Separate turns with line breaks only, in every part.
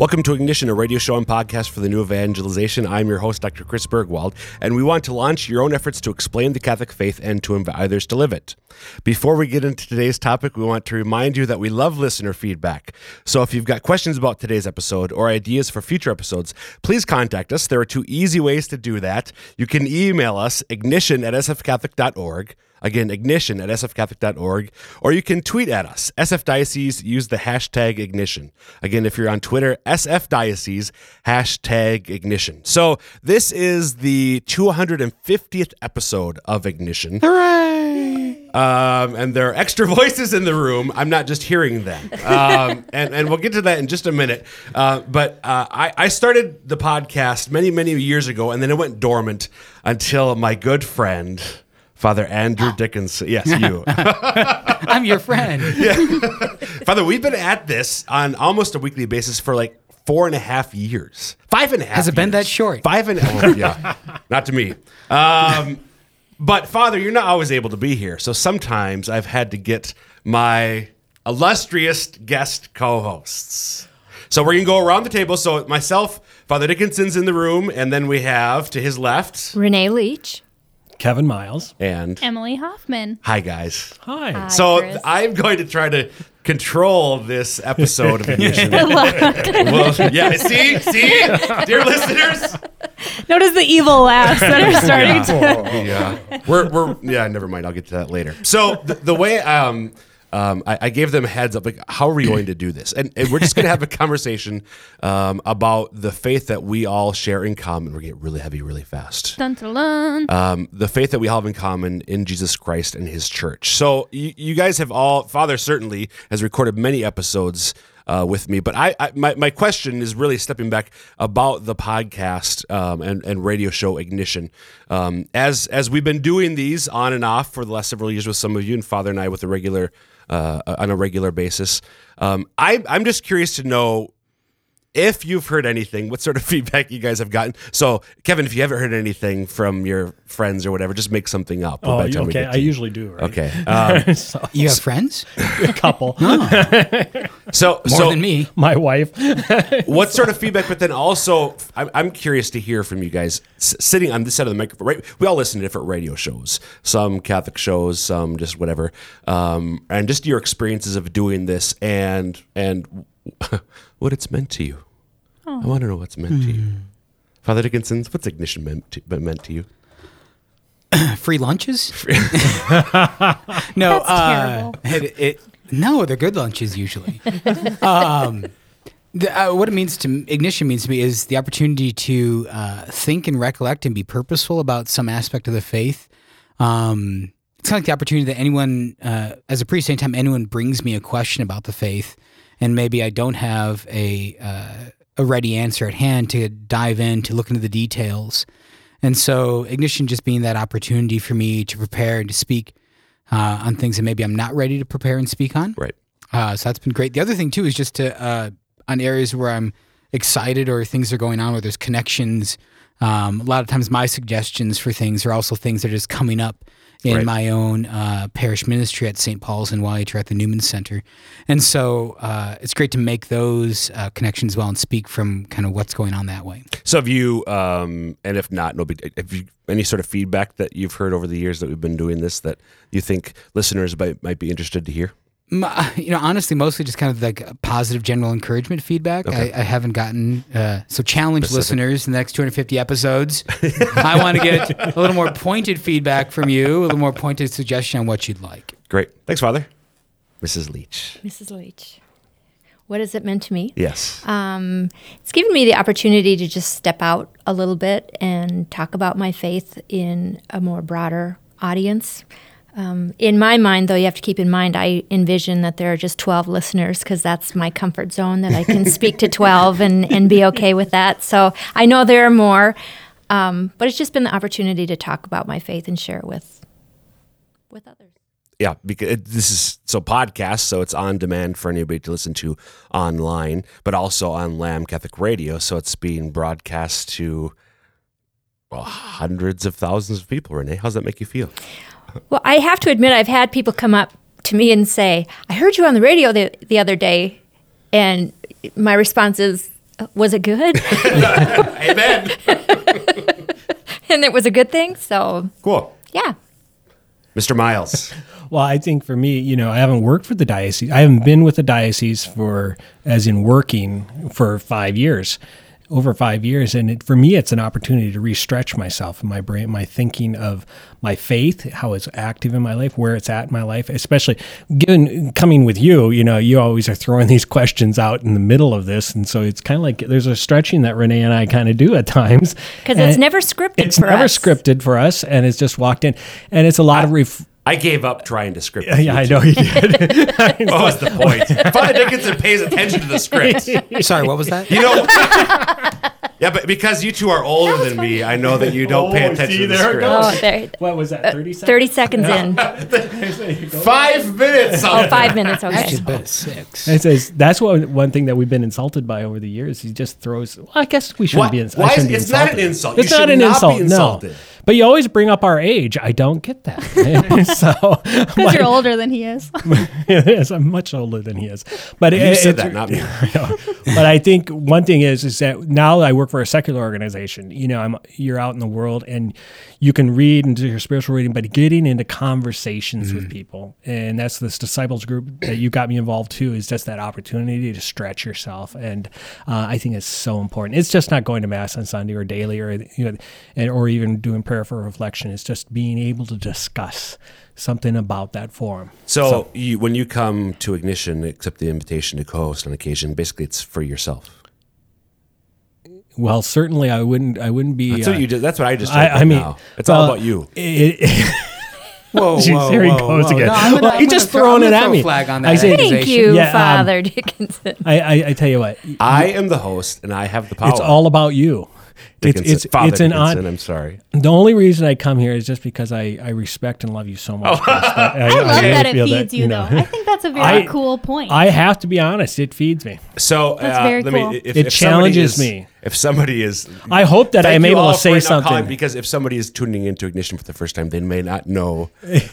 Welcome to Ignition, a radio show and podcast for the new evangelization. I'm your host, Dr. Chris Burgwald, and we want to launch your own efforts to explain the Catholic faith and to invite others to live it. Before we get into today's topic, we want to remind you that we love listener feedback. So if you've got questions about today's episode or ideas for future episodes, please contact us. There are two easy ways to do that. You can email us, ignition at sfcatholic.org. Again, ignition at sfcatholic.org, or you can tweet at us. SF Diocese, use the hashtag ignition. Again, if you're on Twitter, SF Diocese, hashtag ignition. So this is the 250th episode of Ignition.
Hooray!
Um, and there are extra voices in the room. I'm not just hearing them. Um, and, and we'll get to that in just a minute. Uh, but uh, I, I started the podcast many, many years ago, and then it went dormant until my good friend, Father Andrew Dickinson. Yes, you.
I'm your friend.
Father, we've been at this on almost a weekly basis for like four and a half years. Five and a half.
Has it been that short?
Five and a half. yeah. Not to me. Um, but Father, you're not always able to be here. So sometimes I've had to get my illustrious guest co-hosts. So we're gonna go around the table. So myself, Father Dickinson's in the room, and then we have to his left
Renee Leach.
Kevin Miles.
and
Emily Hoffman.
hi guys.
Hi.
Hi,
So
Chris.
I'm going to try to control this episode of Ignition. well, yeah, see, see, dear listeners.
Notice the evil laughs that are starting to.
Yeah, we're we're yeah. Never mind. I'll get to that later. So the, the way um. Um, I, I gave them heads up, like, how are we going to do this? And, and we're just going to have a conversation um, about the faith that we all share in common. We're going to get really heavy really fast.
Dun, dun, dun.
um, the faith that we all have in common in Jesus Christ and His church. So you, you guys have all, Father certainly has recorded many episodes uh, with me, but I, I my, my question is really stepping back about the podcast um, and and radio show Ignition. Um, as as we've been doing these on and off for the last several years with some of you and Father and I with a regular uh, on a regular basis. Um, I, I'm just curious to know if you've heard anything, what sort of feedback you guys have gotten. So, Kevin, if you haven't heard anything from your friends or whatever, just make something up.
Oh,
by the time
okay. I usually do, right?
Okay. Um,
so,
You have friends?
a couple.
so,
More
so
than me.
My wife.
what sort of feedback? But then also, I'm, I'm curious to hear from you guys S- sitting on this side of the microphone. Right, we all listen to different radio shows, some Catholic shows, some just whatever, um, and just your experiences of doing this and and what it's meant to you. I want to know what's meant to you, Father Dickinson's. What's ignition meant to, meant to you?
Free lunches? no,
That's
uh, it, it, no, they're good lunches usually. um, the, uh, what it means to ignition means to me is the opportunity to uh, think and recollect and be purposeful about some aspect of the faith. Um, it's kind of like the opportunity that anyone, uh, as a priest, anytime anyone brings me a question about the faith, and maybe I don't have a uh, a ready answer at hand to dive in to look into the details. And so ignition just being that opportunity for me to prepare and to speak uh, on things that maybe I'm not ready to prepare and speak on.
Right.
Uh, so that's been great. The other thing too is just to uh, on areas where I'm excited or things are going on where there's connections. Um, a lot of times my suggestions for things are also things that are just coming up in
Right.
my own uh, parish ministry at St. Paul's and YH or at the Newman Center. And so uh, it's great to make those uh, connections well and speak from kind of what's going on that way.
So have you, um, and if not, no. Have you any sort of feedback that you've heard over the years that we've been doing this that you think listeners might might be interested to hear?
M- You know, honestly, mostly just kind of like positive general encouragement feedback.
Okay.
I, I haven't gotten uh, so challenge
Specific.
listeners in the next 250 episodes. I want to get a little more pointed feedback from you, a little more pointed suggestion on what you'd like.
Great, thanks, Father. Mrs. Leach.
Mrs. Leach. What has it meant to me?
Yes.
Um, it's given me the opportunity to just step out a little bit and talk about my faith in a more broader audience. Um, in my mind, though, you have to keep in mind, I envision that there are just 12 listeners because that's my comfort zone, that I can speak to 12 and, and be okay with that. So I know there are more, um, but it's just been the opportunity to talk about my faith and share it with, with others.
yeah, because it, this is so podcast, so it's on demand for anybody to listen to online, but also on Lamb Catholic Radio, so it's being broadcast to well, hundreds of thousands of people. Renee, how's that make you feel?
Well, I have to admit, I've had people come up to me and say, "I heard you on the radio the, the other day," and my response is, "Was it good?"
Amen.
and it was a good thing. So
Cool,
yeah.
Mr. Miles.
Well, I think for me, you know, I haven't worked for the diocese. I haven't been with the diocese for, as in working for five years, over five years. And it, for me, it's an opportunity to re-stretch myself and my brain, my thinking of my faith, how it's active in my life, where it's at in my life, especially given coming with you, you know, you always are throwing these questions out in the middle of this. And so it's kind of like there's a stretching that Renee and I kind of do at times.
Because it's never scripted
It's never
us.
scripted for us. And it's just walked in. And it's a lot of ref-
I gave up trying to script.
yeah, I know you did.
What was the point? Father Dickinson pays attention to the script.
Sorry, what was that?
You know. yeah, but because you two are older than me, I know that you don't pay
Oh,
attention
see,
to the
there it
script.
goes.
Oh, there,
What was that? Thirty seconds.
30 seconds in.
Five minutes.
Oh, five minutes. Okay.
Actually, but it's six.
It says that's what one thing that we've been insulted by over the years. He just throws. Well, I guess we shouldn't
Why-
be. ins- I
why is-
shouldn't be
it's not an
insulted.
insult. You
It's not
should
an
not be
insult.
insulted.
No. But you always bring up our age. I don't get that. so
Because you're older than he is.
yes, I'm much older than he is. But
You
it,
said
it's-
that, not me.
but I think one thing is is that now I work for a secular organization. You know, I'm you're out in the world and you can read and do your spiritual reading, but getting into conversations with people, and that's this disciples group that you got me involved too. Is just that opportunity to stretch yourself, and uh, I think it's so important. It's just not going to mass on Sunday or daily or you know, and or even doing prayer for reflection. is just being able to discuss something about that forum.
So, you, when you come to Ignition, accept the invitation to co-host on occasion. Basically, it's for yourself.
Well, certainly I wouldn't. I wouldn't be.
That's
uh,
what you did. That's what I just.
I, I mean,
now. it's all about you.
it-
Whoa,
Jeez,
whoa,
there he
whoa,
goes
whoa.
again.
No, I'm gonna-
Well,
I'm
he just throwing it
gonna
at me.
Flag on
I
that
say-
Thank you,
Yeah, um,
Father Dickinson.
I, I, I tell you what,
I am the host, and I have the power.
it's all about you. It's
Dickinson.
it's
Father
it's an
Dickinson,
on.
I'm sorry.
The only reason I come here is just because I, I respect and love you so much. Chris, that I,
I love that it
feel
feeds you,
know,
though. I think that's a very
I-
cool point.
I have to be honest. It feeds me.
So
That's
uh,
very
let
cool.
me. If,
It
if
challenges
is-
me.
If somebody is,
I hope that I'm able to say something.
because if somebody is tuning into Ignition for the first time, they may not know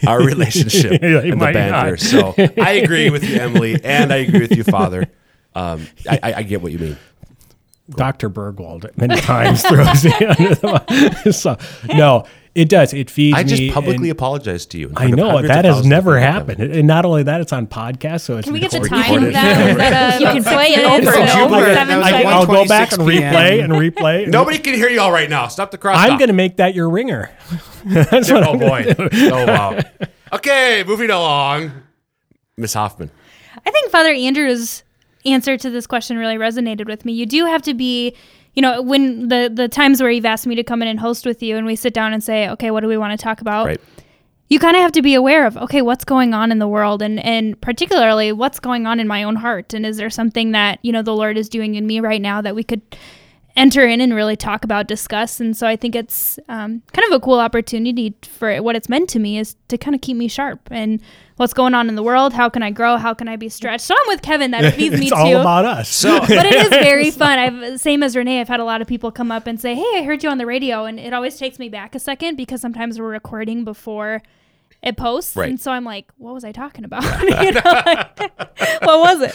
our relationship
They
and the
might
banter.
not.
So I agree with you, Emily, and I agree with you, Father. Um, I, I, I get what you mean.
Dr. Burgwald many times throws me under the so no, it does. It feeds
I just
me.
publicly
and-
apologize to you. in
I
front of
know
hundreds
that
of
has
thousands of
never
people.
happened, and not only that, it's on podcast. So it's
Can we get the
recorded.
time of that? Is that a,
You can play it over and
so?
over.
Seven
That was
I,
seconds?
I'll go back and
1:26
replay and replay.
Nobody can hear you all right now. Stop the cross.
I'm going to make that your ringer. That's what
Oh
I'm
boy. Oh wow. Okay, moving along. Miss Hoffman.
I think Father Andrew's answer to this question really resonated with me. You do have to be, you know, when the the times where you've asked me to come in and host with you, and we sit down and say, okay, what do we want to talk about?
Right.
You kind of have to be aware of, okay, what's going on in the world, and and particularly what's going on in my own heart, and is there something that you know the Lord is doing in me right now that we could enter in and really talk about, discuss. And so I think it's um, kind of a cool opportunity for what it's meant to me is to kind of keep me sharp and what's going on in the world. How can I grow? How can I be stretched? So I'm with Kevin. That feeds me
it's
too.
all about us.
So
but it is very fun. I've same as Renee. I've had a lot of people come up and say, "Hey, I heard you on the radio," and it always takes me back a second because sometimes we're recording before it posts,
Right.
and so I'm like, "What was I talking about? you know, like, what was it?"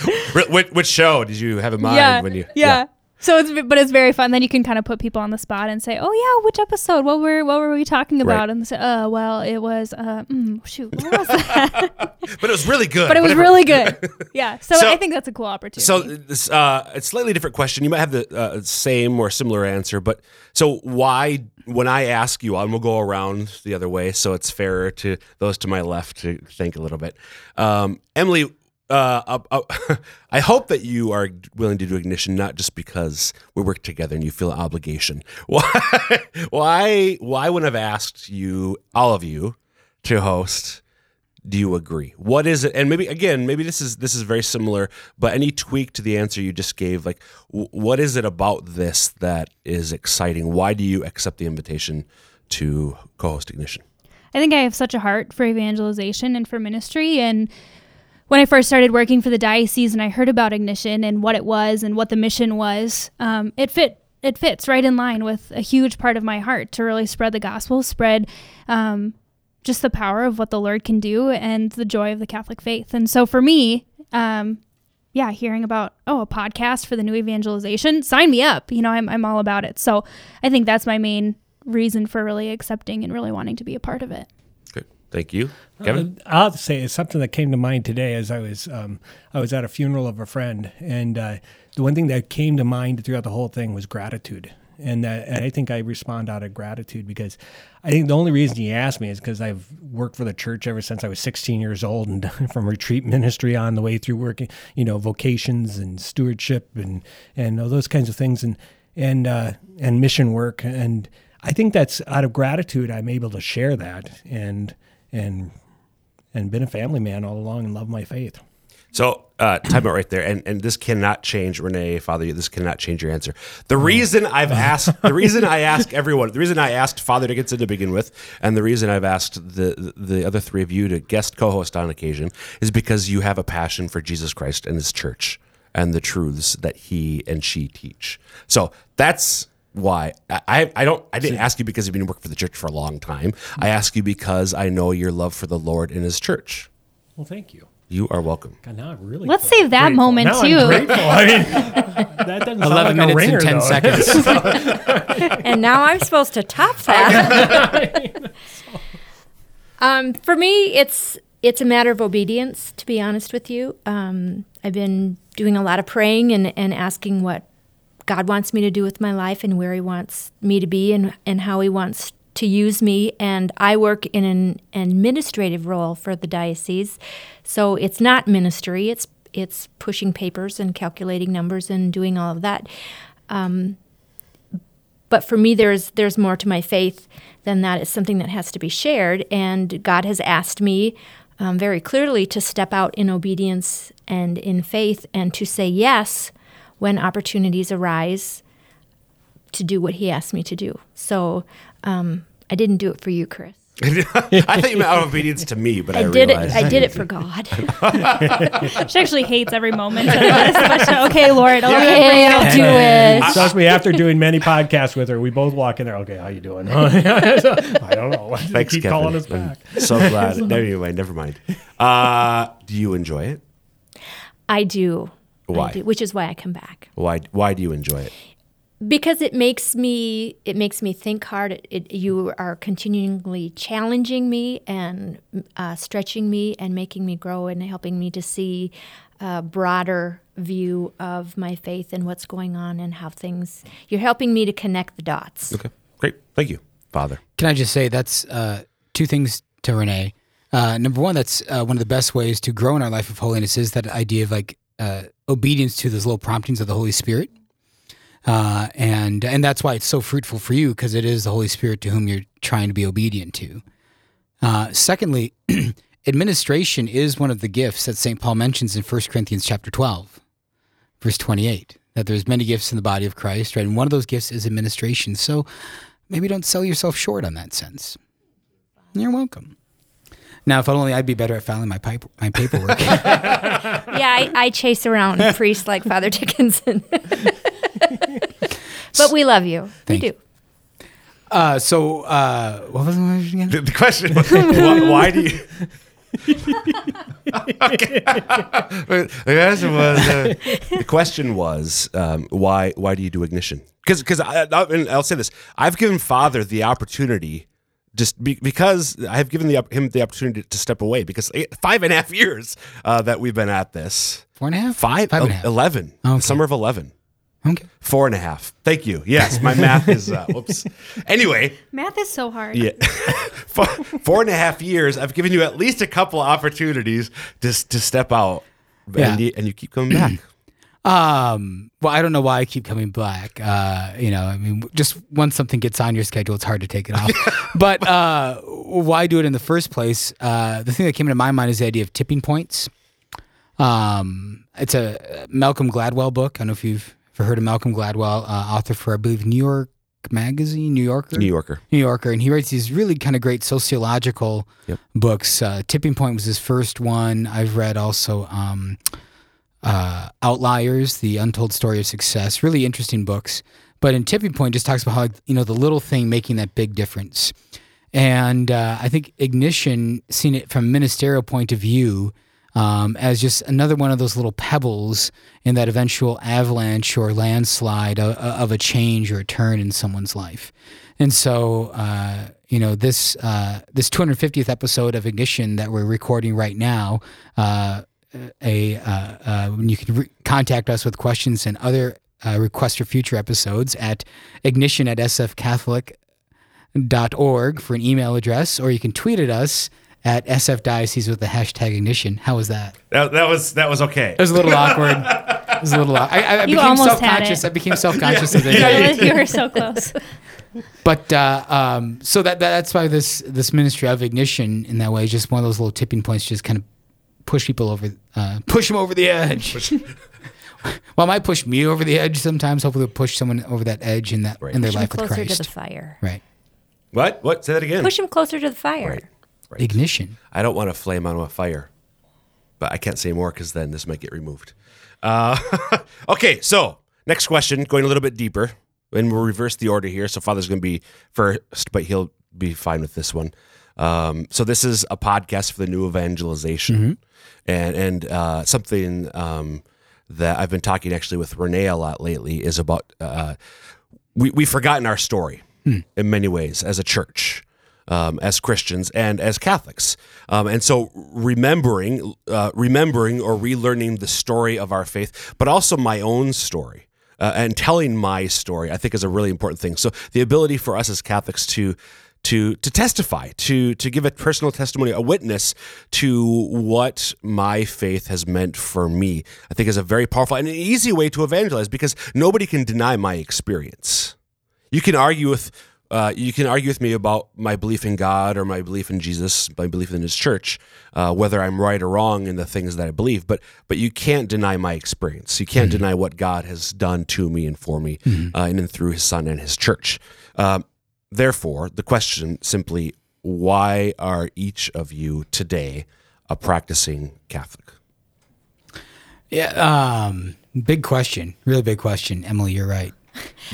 Wh- which, which show did you have in mind
yeah,
when you?
yeah. So it's but it's very fun. Then you can kind of put people on the spot and say, "Oh yeah, which episode? What were what were we talking about?"
Right.
And say, "Uh, well, it was uh, mm, shoot, what was that?"
But it was really good.
but it was
Whatever.
really good. Yeah. So,
So-
I think that's a cool opportunity.
So this uh, it's a slightly different question. You might have the uh, same or similar answer, but so why? When I ask you, I'm gonna go around the other way, so it's fairer to those to my left to think a little bit. Um, Emily, uh, uh, uh, I hope that you are willing to do ignition not just because we work together and you feel an obligation. Why? Why? Why? When I've asked you, all of you, to host, do you agree what is it and maybe again maybe this is this is very similar but any tweak to the answer you just gave like w- what is it about this that is exciting why do you accept the invitation to co-host ignition
I think I have such a heart for evangelization and for ministry. And when I first started working for the diocese and I heard about Ignition and what it was and what the mission was, um, it fit. It fits right in line with a huge part of my heart to really spread the gospel, spread um, just the power of what the Lord can do and the joy of the Catholic faith. And so for me, um, yeah, hearing about oh a podcast for the new evangelization, sign me up. You know, I'm I'm all about it. So I think that's my main reason for really accepting and really wanting to be a part of it.
Thank you, Kevin.
Uh, I'll say it's something that came to mind today as I was um, I was at a funeral of a friend, and uh, the one thing that came to mind throughout the whole thing was gratitude. And, that, and I think I respond out of gratitude because I think the only reason he asked me is because I've worked for the church ever since I was 16 years old, and from retreat ministry on the way through working, you know, vocations and stewardship and and all those kinds of things, and and uh, and mission work. And I think that's out of gratitude I'm able to share that and and and been a family man all along and love my faith.
So, uh, time out right there, and and this cannot change Renee, Father. This cannot change your answer. The reason I've asked, the reason I ask everyone, the reason I asked Father Dickinson to begin with, and the reason I've asked the the other three of you to guest co-host on occasion is because you have a passion for Jesus Christ and His church and the truths that He and she teach. So that's why I, I don't I didn't ask you because you've been working for the church for a long time. I ask you because I know your love for the Lord and His church.
Well, thank you.
You are welcome.
God, now I'm really
Let's save that
grateful.
moment
Now
too.
I'm grateful. I mean, that doesn't sound
11
like a
minutes
ringer,
and 10
though.
seconds.
and now I'm supposed to top that. um, for me, it's it's a matter of obedience. To be honest with you, um, I've been doing a lot of praying and, and asking what God wants me to do with my life and where He wants me to be and and how He wants to use me. And I work in an administrative role for the diocese, so it's not ministry. It's it's pushing papers and calculating numbers and doing all of that but for me there's there's more to my faith than that it's something that has to be shared and god has asked me um, very clearly to step out in obedience and in faith and to say yes when opportunities arise to do what he asked me to do so um, i didn't do it for you chris
I thought you meant out of obedience to me, but I,
I, did it. I did it for God.
She actually hates every moment of this. But she- okay, Lord, I'll
okay, I'll do it.
Trust me, after doing many podcasts with her, we both walk in there. Okay, how you doing? I don't know.
Thanks,
Keep
Kevin.
calling us
I'm
back.
so glad. no, anyway, never mind. Uh, do you enjoy it?
I do.
Why?
Do, which is why I come back.
Why? Why do you enjoy it?
because it makes me it makes me think hard it, it, you are continually challenging me and uh, stretching me and making me grow and helping me to see a broader view of my faith and what's going on and how things you're helping me to connect the dots
Okay, great. Thank you, Father.
Can I just say that's uh, two things to Renee. Uh, number one, that's uh, one of the best ways to grow in our life of holiness is that idea of like uh, obedience to those little promptings of the Holy Spirit, uh, and and that's why it's so fruitful for you because it is the Holy Spirit to whom you're trying to be obedient to. Uh, secondly, administration is one of the gifts that Saint Paul mentions in 1 Corinthians chapter twelve, verse twenty-eight. That there's many gifts in the body of Christ, right? And one of those gifts is administration. So maybe don't sell yourself short on that sense. You're welcome. Now, if only I'd be better at filing my, pipe, my paperwork.
yeah I, I chase around priests like father dickinson but we love you
Thank
we
you.
do
uh, so, uh, what was the question again?
The, the question: was, why, why do you? okay. the question was uh, the question was um, why why do you do ignition? Because because I, I, and I'll say this: I've given Father the opportunity. Just be, because I've given the, him the opportunity to step away because eight, five and a half years uh, that we've been at this,
Four and a half?
five,
Five and a half.
eleven,
Okay.
summer of eleven,
Okay.
four and a half. Thank you. Yes, my math is. Uh, whoops. Anyway,
Math is so hard.
yeah. four, four and a half years, I've given you at least a couple opportunities to, to step out.
Yeah.
And, you, and you keep coming back.
Um, well, I don't know why I keep coming back. Uh, you know, I mean, just once something gets on your schedule, it's hard to take it off. but uh, why do it in the first place? Uh, the thing that came into my mind is the idea of tipping points. Um, it's a Malcolm Gladwell book. I don't know if you've ever heard of Malcolm Gladwell, uh, author for, I believe, New York Magazine, New Yorker,
New Yorker.
New Yorker, and he writes these really kind of great sociological
Yep.
books. Uh, Tipping Point was his first one. I've read also um, uh, Outliers, The Untold Story of Success. Really interesting books. But in Tipping Point, just talks about how you know the little thing making that big difference. And uh, I think Ignition, seen it from a ministerial point of view, um, as just another one of those little pebbles in that eventual avalanche or landslide of, of a change or a turn in someone's life. And so, uh, you know, this uh, this 250th episode of Ignition that we're recording right now, uh, a uh, uh, you can re- contact us with questions and other uh, requests for future episodes at ignition at sfcatholic dot org for an email address, or you can tweet at us at sfdiocese with the hashtag ignition. How was that?
That, that was that was okay.
It was a little awkward. It was a little. I, I, I
You
became
almost had
self-conscious.
it.
I became self-conscious of
you,
it.
were, you were so close.
But uh, um, so that, that that's why this this ministry of ignition in that way is just one of those little tipping points, just kind of push people over, uh, push them over the edge. well, it might push me over the edge sometimes. Hopefully, it'll push someone over that edge in that
Right.
in their
Push 'em
life with
closer
Christ.
to the fire.
right.
What? What? Say that again.
Push them closer to the fire.
Right.
Ignition.
I don't want to flame on a fire, but I can't say more because then this might get removed. Uh, okay, so next question, going a little bit deeper, and we'll reverse the order here. So Father's going to be first, but he'll be fine with this one. Um, so this is a podcast for the new evangelization, and and uh, something um, that I've been talking actually with Renee a lot lately is about uh, we we've forgotten our story in many ways as a church, um, as Christians, and as Catholics. Um, and so remembering, uh, remembering or relearning the story of our faith, but also my own story. Uh, and telling my story, I think, is a really important thing. So the ability for us as Catholics to to to testify, to to give a personal testimony, a witness to what my faith has meant for me, I think is a very powerful and an easy way to evangelize because nobody can deny my experience. You can argue with uh, you can argue with me about my belief in God or my belief in Jesus, my belief in His church, uh, whether I'm right or wrong in the things that I believe. But but you can't deny my experience. You can't deny what God has done to me and for me, uh, and through His Son and His church. Um, therefore, the question simply: Why are each of you today a practicing Catholic?
Yeah. Um, big question. Really big question. Emily, you're right.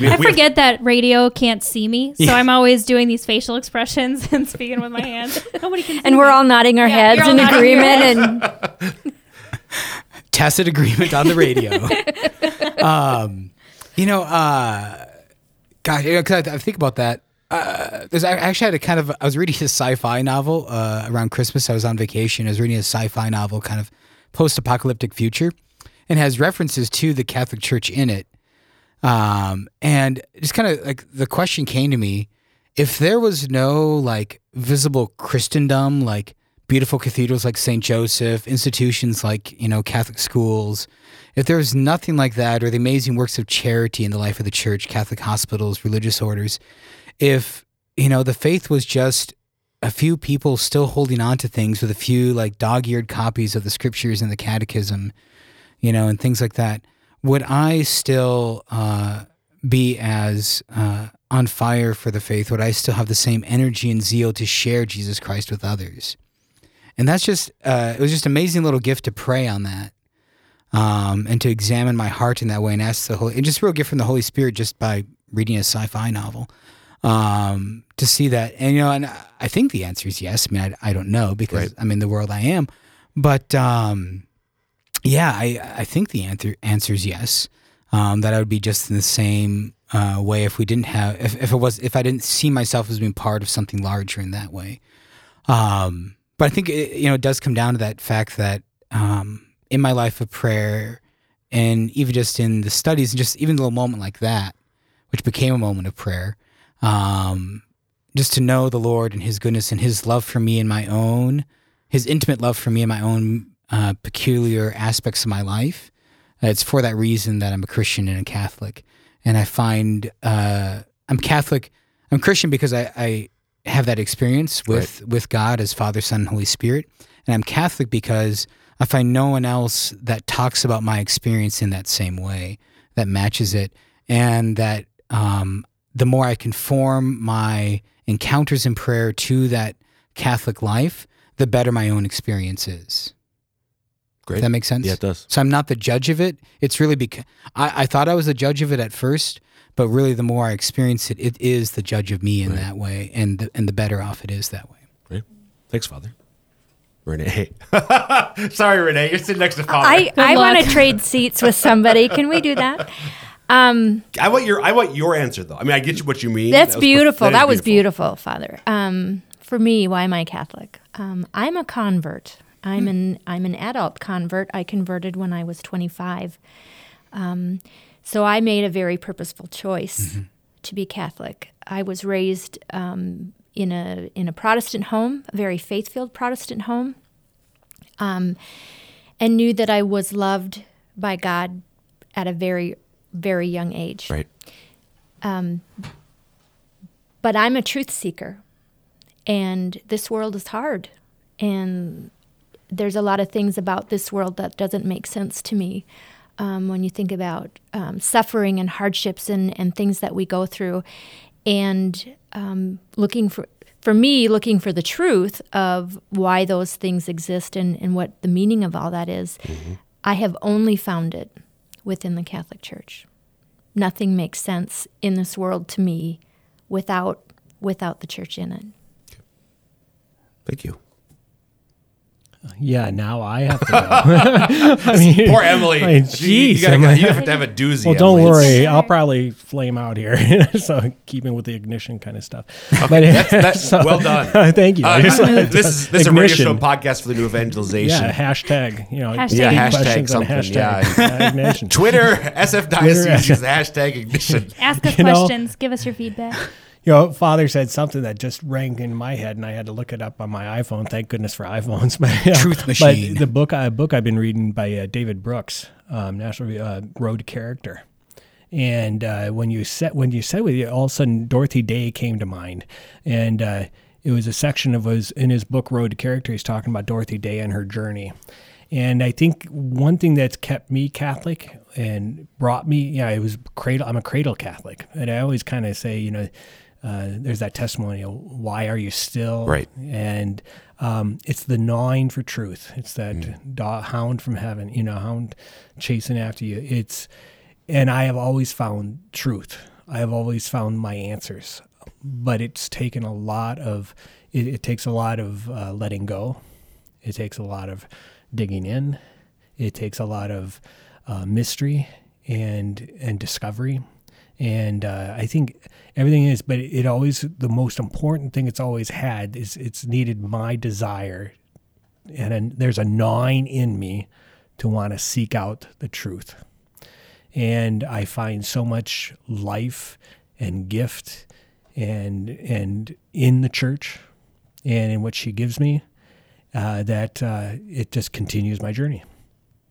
We-
I
we have-
forget that radio can't see me, so I'm always doing these facial expressions and speaking with my hands. Nobody can see
And we're
me.
all nodding our
Yeah,
heads in
nodding your
agreement. And
tacit agreement on the radio. um, you know, uh, God, you know, 'cause I, I think about that. Uh, there's I actually had a kind of I was reading his sci-fi novel uh, around Christmas. I was on vacation. I was reading a sci-fi novel, kind of post-apocalyptic future, and has references to the Catholic Church in it. Um, and just kind of like the question came to me: if there was no like visible Christendom, like beautiful cathedrals like St. Joseph, institutions like, you know, Catholic schools, if there was nothing like that, or the amazing works of charity in the life of the church, Catholic hospitals, religious orders, if, you know, the faith was just a few people still holding on to things with a few like dog eared copies of the scriptures and the catechism, you know, and things like that, would I still uh, be as uh, on fire for the faith? Would I still have the same energy and zeal to share Jesus Christ with others? And that's just, uh, it was just an amazing little gift to pray on that um, and to examine my heart in that way and ask the Holy, and just real gift from the Holy Spirit just by reading a sci fi novel um, to see that. And, you know, and I think the answer is yes. I mean, I, I don't know because
Right.
I'm in the world I am. But um, yeah, I, I think the answer, answer is yes. Um, that I would be just in the same uh, way if we didn't have, if, if it was, if I didn't see myself as being part of something larger in that way. Um, but I think it, you know it does come down to that fact that um, in my life of prayer, and even just in the studies, and just even a little moment like that, which became a moment of prayer, um, just to know the Lord and His goodness and His love for me and my own, His intimate love for me and my own uh, peculiar aspects of my life. It's for that reason that I'm a Christian and a Catholic, and I find uh, I'm Catholic. I'm Christian because I, I have that experience with with God as Father, Son, and Holy Spirit, and I'm Catholic because I find no one else that talks about my experience in that same way, that matches it, and that um, the more I conform my encounters in prayer to that Catholic life, the better my own experience is.
Great.
Does that makes sense?
Yeah, it does.
So I'm not the judge of it. It's really because I, I thought I was the judge of it at first, but really the more I experience it, it is the judge of me in that way, and the, and the better off it is that way.
Right. Thanks, Father. Renee. Sorry, Renee. You're sitting next to Father.
I, I want to trade seats with somebody. Can we do that? Um,
I want your I want your answer though. I mean, I get you what you mean.
That's
That
beautiful. that was beautiful, Father. Um, for me, why am I Catholic? Um, I'm a convert. I'm an I'm an adult convert. I converted when I was 25. Um, so I made a very purposeful choice to be Catholic. I was raised um, in a in a Protestant home, a very faith-filled Protestant home, um, and knew that I was loved by God at a very very young age
Right.
but I'm a truth seeker, and this world is hard, and there's a lot of things about this world that doesn't make sense to me. Um, when you think about um, suffering and hardships and, and things that we go through, and um, looking for for me looking for the truth of why those things exist and, and what the meaning of all that is, I have only found it within the Catholic Church. Nothing makes sense in this world to me without without the church in it.
Thank you.
Yeah, now I have to go. I mean,
Poor Emily.
I mean,
You- you,
jeez,
gotta-
I'm like-
you have to have a doozy.
Well, don't
Emily.
worry. I'll probably flame out here. so keeping with the ignition kind of stuff. But
That's, that's well done.
thank you.
Uh,
I just like
this is this is a radio show podcast for the new evangelization.
Yeah, hashtag. You know,
Hashtag
Yeah, hashtag something,
hashtag
yeah.
ignition.
Twitter SF Diocese is hashtag ignition.
Ask us
You know-
questions. Give us your feedback.
You know, Father said something that just rang in my head, and I had to look it up on my iPhone. Thank goodness for iPhones. But, yeah.
Truth machine.
But the book, uh, book I've been reading by uh, David Brooks, um, National uh, Road Character. And uh, when you said when you said with you, all of a sudden Dorothy Day came to mind, and uh, it was a section of his in his book Road to Character. He's talking about Dorothy Day and her journey. And I think one thing that's kept me Catholic and brought me, yeah, it was cradle. I'm a cradle Catholic, and I always kind of say, you know, uh, there's that testimonial. Why are you still
Right.
And um, it's the gnawing for truth. It's that da- hound from heaven, you know, hound chasing after you. It's, and I have always found truth. I have always found my answers, but it's taken a lot of. It, it takes a lot of uh, letting go. It takes a lot of digging in. It takes a lot of uh, mystery and and discovery. And uh, I think everything is, but it always the most important thing it's always had is it's needed my desire, and then there's a gnawing in me to want to seek out the truth. And I find so much life and gift and and in the church and in what she gives me uh, that uh, it just continues my journey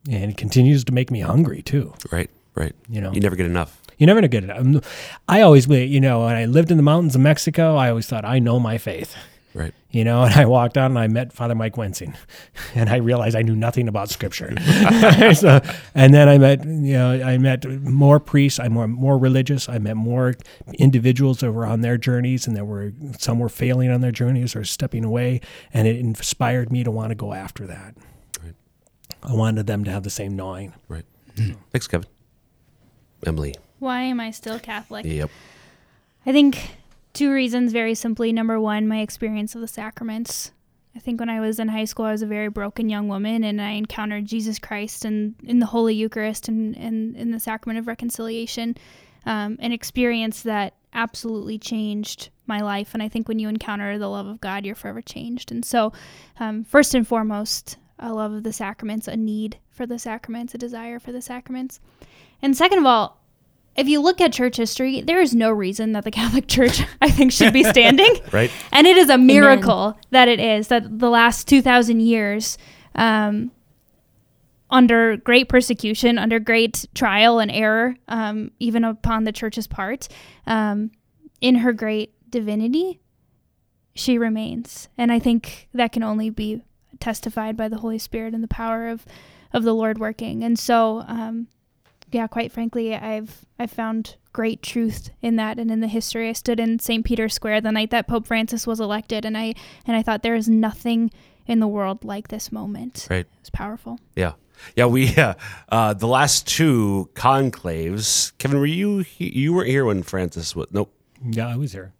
and it continues to make me hungry too
Right, right.
You know.
you never get enough.
You never gonna get it I'm- i always you know when i lived in the mountains of mexico i always thought i know my faith
Right.
you know and i walked out and i met father mike wensing and i realized i knew nothing about scripture so, and then i met you know i met more priests i'm more, more religious i met more individuals that were on their journeys and there were some were failing on their journeys or stepping away and it inspired me to want to go after that
Right.
i wanted them to have the same gnawing
Right. Thanks, Kevin. Emily.
Why am I still Catholic?
Yep.
I think two reasons very simply. Number one, my experience of the sacraments. I think when I was in high school, I was a very broken young woman, and I encountered Jesus Christ and in the Holy Eucharist and, and in the sacrament of reconciliation, um, an experience that absolutely changed my life. And I think when you encounter the love of God, you're forever changed. And so, um, first and foremost, a love of the sacraments, a need for the sacraments, a desire for the sacraments. And second of all, if you look at church history, there is no reason that the Catholic Church, I think, should be standing.
Right.
And it is a miracle that it is that the last 2,000 years, um, under great persecution, under great trial and error, um, even upon the church's part, um, in her great divinity, she remains. And I think that can only be testified by the Holy Spirit and the power of, of the Lord working. And so, um, yeah, quite frankly, I've I've found great truth in that and in the history. I stood in St. Peter's Square the night that Pope Francis was elected, and I and I thought there is nothing in the world like this moment.
Right.
It was powerful.
Yeah. Yeah, we uh, uh, the last two conclaves. Kevin, were you he- you weren't here when Francis was? Nope.
Yeah, I was here.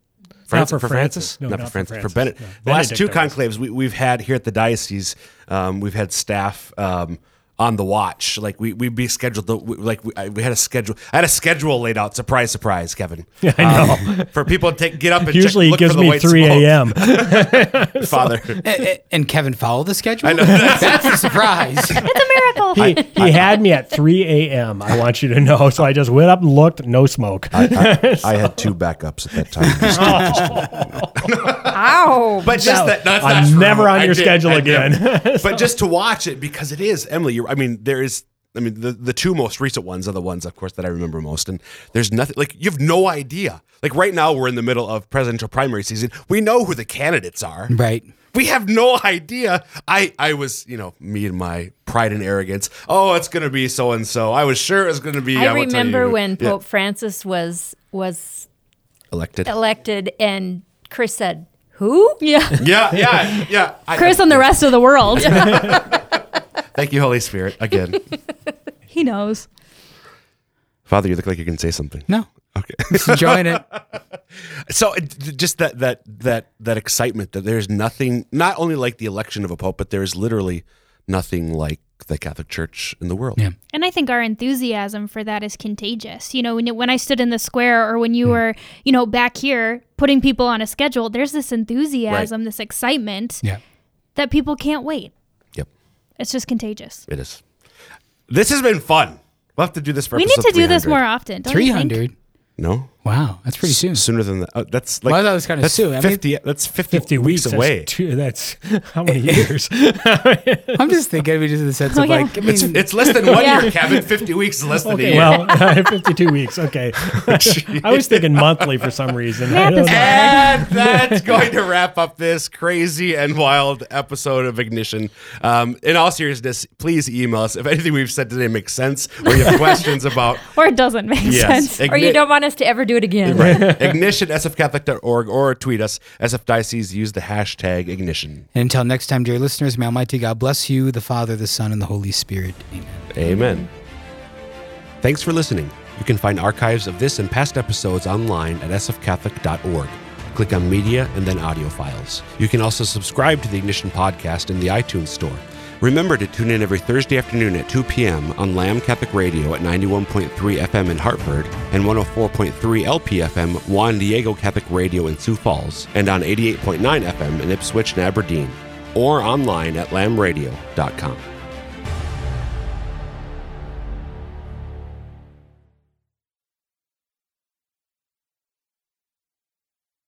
Francis,
for
for Francis?
Francis. No,
not,
not
for
for
Francis. For,
Francis.
Bennett.
No.
The last two
Benedict I was.
conclaves we, we've had here at the diocese, um, we've had staff um, on the watch. Like we we'd be scheduled. To, we, like we, I, we had a schedule. I had a schedule laid out. Surprise, surprise, Kevin.
Yeah, I know.
Um, for people to take, get up and
Usually
check,
it gives
for the
me 3 a.m.
Father.
A- a- And Kevin followed the schedule?
I know.
That's a surprise.
It's a miracle.
he, he had me at 3 a.m. I want you to know. So I just went up and looked, no smoke.
I, I had two backups at that time. Just- oh.
Ow!
But just
No,
that, that's
I'm
not true.
never on your
did-
schedule
did.
again.
but just to watch it because it is Emily. You're, I mean, there is. I mean, the the two most recent ones are the ones, of course, that I remember most. And there's nothing like you have no idea. Like right now, we're in the middle of presidential primary season. We know who the candidates are.
right.
We have no idea. I I was, you know, me and my pride and arrogance. Oh, it's gonna be so and so. I was sure it was gonna be.
I
won't
remember when
Yeah.
Pope Francis was was
elected.
elected, and Chris said, "Who?"
yeah.
Yeah, yeah, yeah. I-
Chris and the rest of the world.
Thank you, Holy Spirit, again.
he knows.
Father, you look like you can say something.
No.
Okay.
Just enjoying it.
So uh, it- just that that that that excitement that there's nothing not only like the election of a pope, but there's literally nothing like the Catholic Church in the world.
Yeah.
And I think our enthusiasm for that is contagious. You know, when, you, when I stood in the square or when you hmm. were, you know, back here putting people on a schedule, there's this enthusiasm, this excitement
Yeah.
that people can't wait.
Yep,
It's just contagious.
it is. This has been fun. We'll have to do this for
We need
episode
to do this more often. Don't you think?
300.
No,
Wow. That's pretty soon.
sooner than that. Oh, that's like
Well, that was kinda
that's
soon. I mean-
Fifty. that's fifty,
50
weeks,
weeks
away.
That's, two, that's how many years?
I'm just thinking of it just in the sense
Oh,
of
yeah.
like, I mean,
It's, it's less than one
Yeah.
year, Kevin. Fifty weeks is less than a year.
well, 52 weeks. Okay. I was thinking monthly for some reason. I
Math
don't
is
know.
And that's going to wrap up this crazy and wild episode of Ignition. Um, in all seriousness, please email us if anything we've said today makes sense or you have questions about
Or it doesn't make
Yes.
sense.
Or you don't want us to ever do it again.
right. ignition sfcatholic.org or tweet us SF Diocese use the hashtag ignition.
and until next time, dear listeners, may Almighty God bless you, the Father, the Son, and the Holy Spirit. Amen.
Amen. Thanks for listening. You can find archives of this and past episodes online at sfcatholic.org. Click on Media and then Audio Files. You can also subscribe to the Ignition podcast in the iTunes Store. Remember to tune in every Thursday afternoon at 2 p.m. on Lamb Catholic Radio at 91.3 FM in Hartford and 104.3 LPFM Juan Diego Catholic Radio in Sioux Falls and on 88.9 FM in Ipswich and Aberdeen or online at lambradio.com.